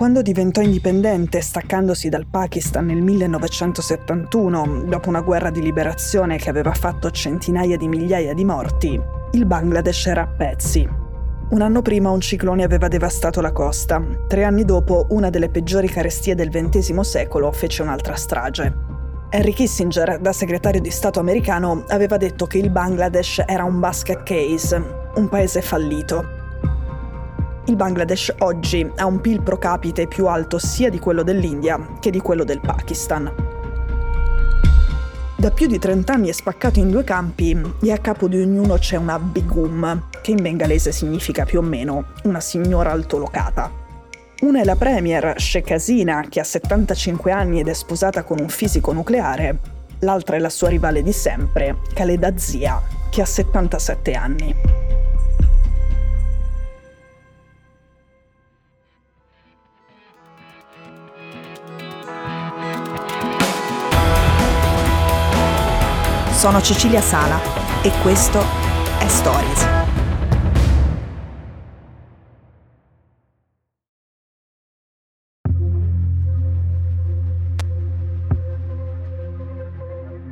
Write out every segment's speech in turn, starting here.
Quando diventò indipendente, staccandosi dal Pakistan nel 1971, dopo una guerra di liberazione che aveva fatto centinaia di migliaia di morti, il Bangladesh era a pezzi. Un anno prima un ciclone aveva devastato la costa. Tre anni dopo, una delle peggiori carestie del XX secolo fece un'altra strage. Henry Kissinger, da segretario di Stato americano, aveva detto che il Bangladesh era un basket case, un paese fallito, il Bangladesh oggi ha un PIL pro capite più alto sia di quello dell'India che di quello del Pakistan. Da più di 30 anni è spaccato in due campi e a capo di ognuno c'è una begum, che in bengalese significa più o meno una signora altolocata. Una è la premier, Sheikh Hasina, che ha 75 anni ed è sposata con un fisico nucleare. L'altra è la sua rivale di sempre, Khaleda Zia, che ha 77 anni. Sono Cecilia Sala e questo è Stories.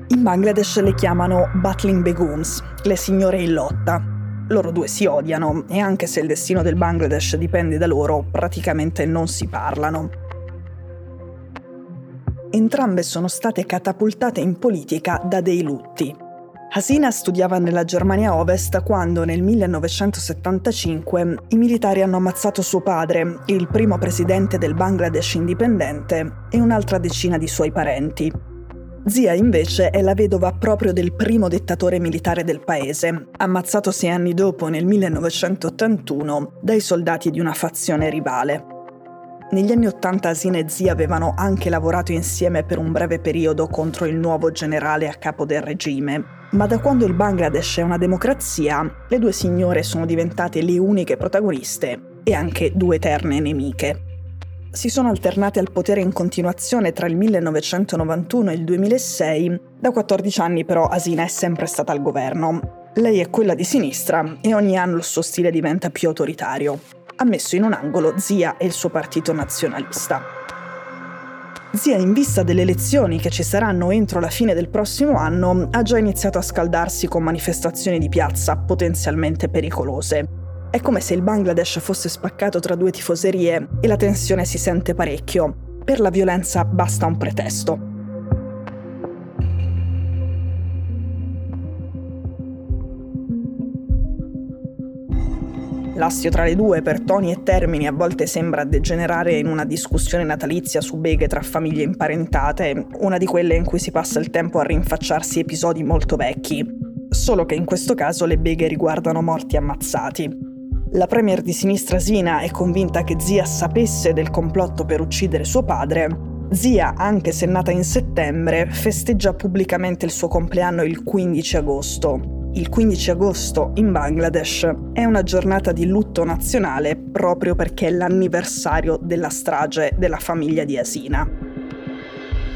In Bangladesh le chiamano Battling Begums, le signore in lotta. Loro due si odiano e anche se il destino del Bangladesh dipende da loro, praticamente non si parlano. Entrambe sono state catapultate in politica da dei lutti. Hasina studiava nella Germania Ovest quando nel 1975 i militari hanno ammazzato suo padre, il primo presidente del Bangladesh indipendente, e un'altra decina di suoi parenti. Zia invece è la vedova proprio del primo dittatore militare del paese, ammazzato sei anni dopo nel 1981 dai soldati di una fazione rivale. Negli anni Ottanta Asina e Zia avevano anche lavorato insieme per un breve periodo contro il nuovo generale a capo del regime, ma da quando il Bangladesh è una democrazia, le due signore sono diventate le uniche protagoniste e anche due eterne nemiche. Si sono alternate al potere in continuazione tra il 1991 e il 2006, da 14 anni però Asina è sempre stata al governo. Lei è quella di sinistra e ogni anno il suo stile diventa più autoritario ha messo in un angolo Zia e il suo partito nazionalista. Zia, in vista delle elezioni che ci saranno entro la fine del prossimo anno, ha già iniziato a scaldarsi con manifestazioni di piazza potenzialmente pericolose. È come se il Bangladesh fosse spaccato tra due tifoserie e la tensione si sente parecchio. Per la violenza basta un pretesto. L'astio tra le due per toni e termini a volte sembra degenerare in una discussione natalizia su beghe tra famiglie imparentate, una di quelle in cui si passa il tempo a rinfacciarsi episodi molto vecchi. Solo che in questo caso le beghe riguardano morti ammazzati. La premier di sinistra Sina è convinta che Zia sapesse del complotto per uccidere suo padre. Zia, anche se nata in settembre, festeggia pubblicamente il suo compleanno il 15 agosto, il 15 agosto in Bangladesh è una giornata di lutto nazionale proprio perché è l'anniversario della strage della famiglia di Asina.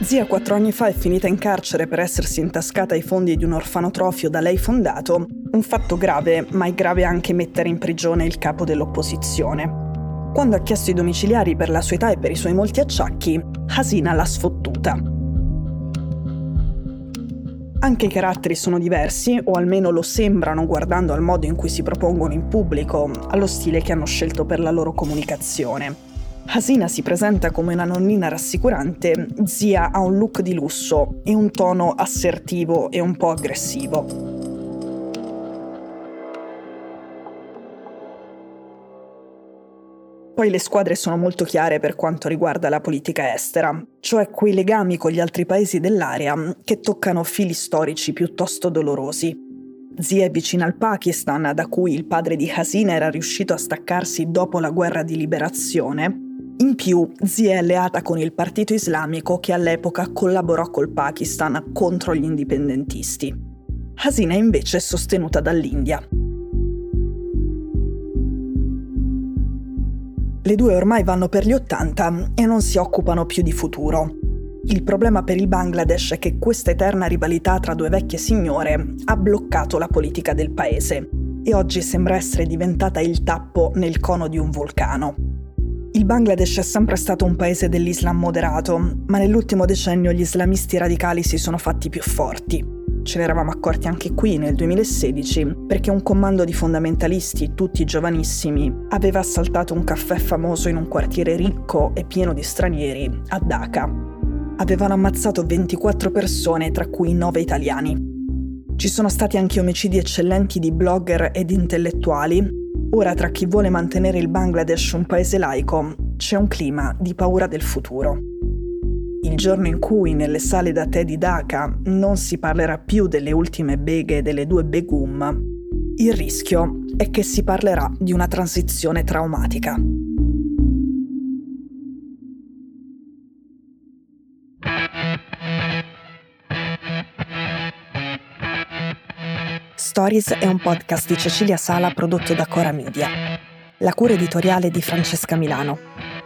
Zia quattro anni fa è finita in carcere per essersi intascata i fondi di un orfanotrofio da lei fondato, un fatto grave, ma è grave anche mettere in prigione il capo dell'opposizione. Quando ha chiesto i domiciliari per la sua età e per i suoi molti acciacchi, Hasina l'ha sfottuta. Anche i caratteri sono diversi, o almeno lo sembrano guardando al modo in cui si propongono in pubblico, allo stile che hanno scelto per la loro comunicazione. Hasina si presenta come una nonnina rassicurante, Zia ha un look di lusso e un tono assertivo e un po' aggressivo. Poi le squadre sono molto chiare per quanto riguarda la politica estera, cioè quei legami con gli altri paesi dell'area che toccano fili storici piuttosto dolorosi. Zia è vicina al Pakistan, da cui il padre di Hasina era riuscito a staccarsi dopo la guerra di liberazione. In più, Zia è alleata con il partito islamico che all'epoca collaborò col Pakistan contro gli indipendentisti. Hasina invece è sostenuta dall'India. Le due ormai vanno per gli 80 e non si occupano più di futuro. Il problema per il Bangladesh è che questa eterna rivalità tra due vecchie signore ha bloccato la politica del paese e oggi sembra essere diventata il tappo nel cono di un vulcano. Il Bangladesh è sempre stato un paese dell'Islam moderato, ma nell'ultimo decennio gli islamisti radicali si sono fatti più forti. Ce ne eravamo accorti anche qui nel 2016 perché un comando di fondamentalisti, tutti giovanissimi, aveva assaltato un caffè famoso in un quartiere ricco e pieno di stranieri a Dhaka. Avevano ammazzato 24 persone, tra cui 9 italiani. Ci sono stati anche omicidi eccellenti di blogger ed intellettuali. Ora tra chi vuole mantenere il Bangladesh un paese laico c'è un clima di paura del futuro il giorno in cui nelle sale da tè di Dhaka non si parlerà più delle ultime beghe delle due Begum, il rischio è che si parlerà di una transizione traumatica. Stories è un podcast di Cecilia Sala prodotto da Cora Media. La cura editoriale di Francesca Milano.